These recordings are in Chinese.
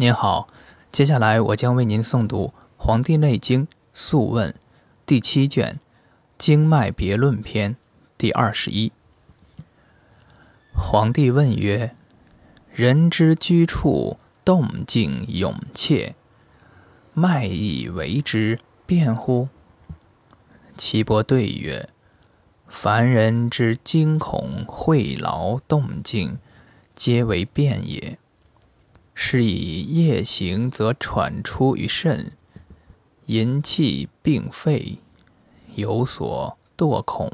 您好，接下来我将为您诵读《黄帝内经·素问》第七卷《经脉别论篇》第二十一。皇帝问曰：“人之居处，动静勇切，脉以为之变乎？”岐伯对曰：“凡人之惊恐、会劳、动静，皆为变也。”是以夜行则喘出于肾，淫气并肺，有所堕恐；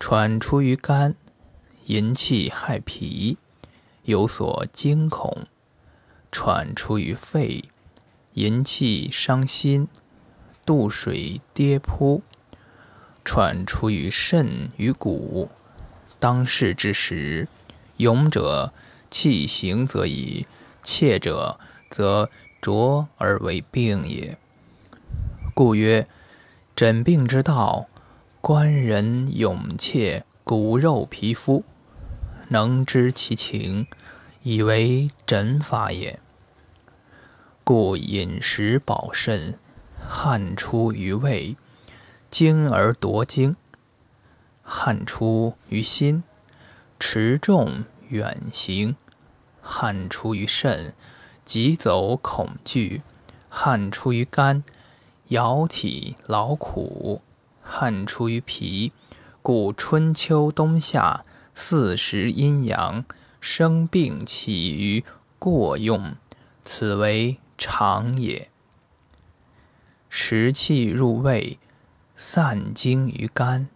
喘出于肝，淫气害脾，有所惊恐；喘出于肺，淫气伤心，渡水跌扑；喘出于肾与骨，当世之时，勇者。气行则已，怯者则浊而为病也。故曰：诊病之道，观人勇怯，骨肉皮肤，能知其情，以为诊法也。故饮食保肾，汗出于胃，精而夺精；汗出于心，持重。远行，汗出于肾；急走恐惧，汗出于肝；摇体劳苦，汗出于脾。故春秋冬夏四时阴阳生病起于过用，此为常也。食气入胃，散精于肝；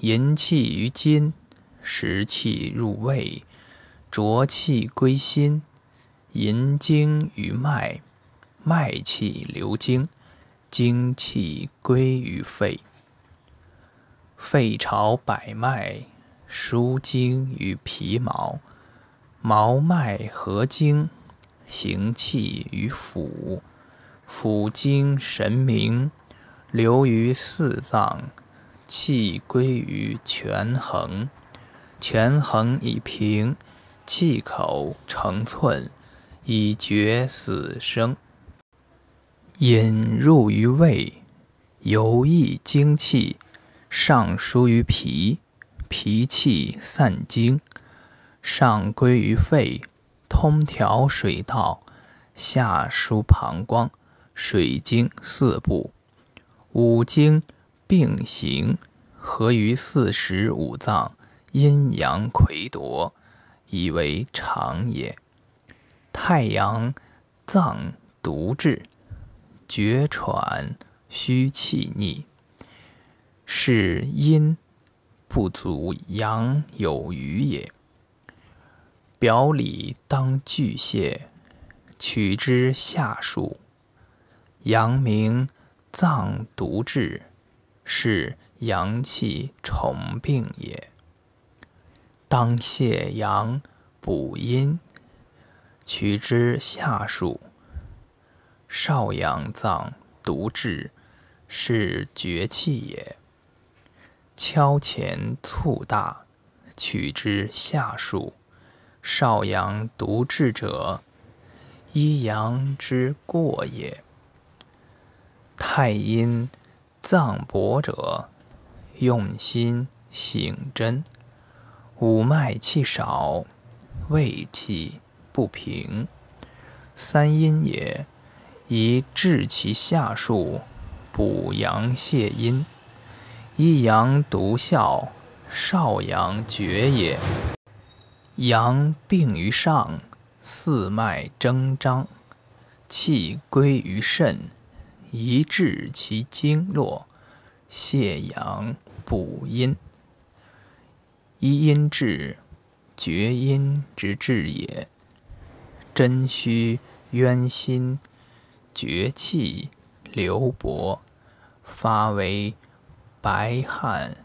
淫气于筋，食气入胃。浊气归心，淫精于脉，脉气流经，精气归于肺。肺朝百脉，输精于皮毛，毛脉合经，行气于腑，腑经神明，流于四脏，气归于权衡，权衡以平。气口成寸，以决死生。引入于胃，游溢精气，上输于脾，脾气散精，上归于肺，通调水道，下输膀胱，水经四部，五经并行，合于四时五脏，阴阳魁夺。以为常也。太阳脏独治，厥喘虚气逆，是阴不足，阳有余也。表里当巨蟹，取之下数。阳明脏独治，是阳气重病也。当泻阳补阴，取之下数。少阳脏独治，是绝气也。敲前促大，取之下数。少阳独治者，一阳之过也。太阴脏薄者，用心醒真。五脉气少，胃气不平，三阴也，宜治其下数，补阳泻阴。一阳独效，少阳绝也。阳病于上，四脉征张，气归于肾，宜治其经络，泻阳补阴。一阴治，厥阴之治也。真虚渊心，厥气流薄，发为白汗。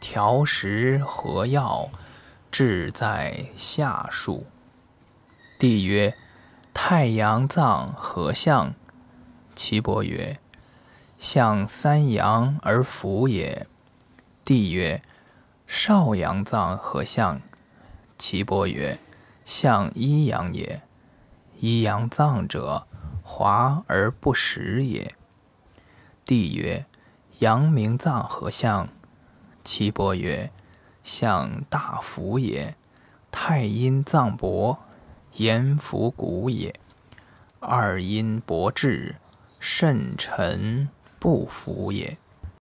调食和药，治在下数。帝曰：太阳脏何象？岐伯曰：象三阳而服也。帝曰。少阳脏何相？岐伯曰：象一阳也。以养脏者，华而不实也。”帝曰：“阳明脏何相？”岐伯曰：“相大服也。太阴脏薄，言服骨也。二阴薄滞，肾沉不服也。”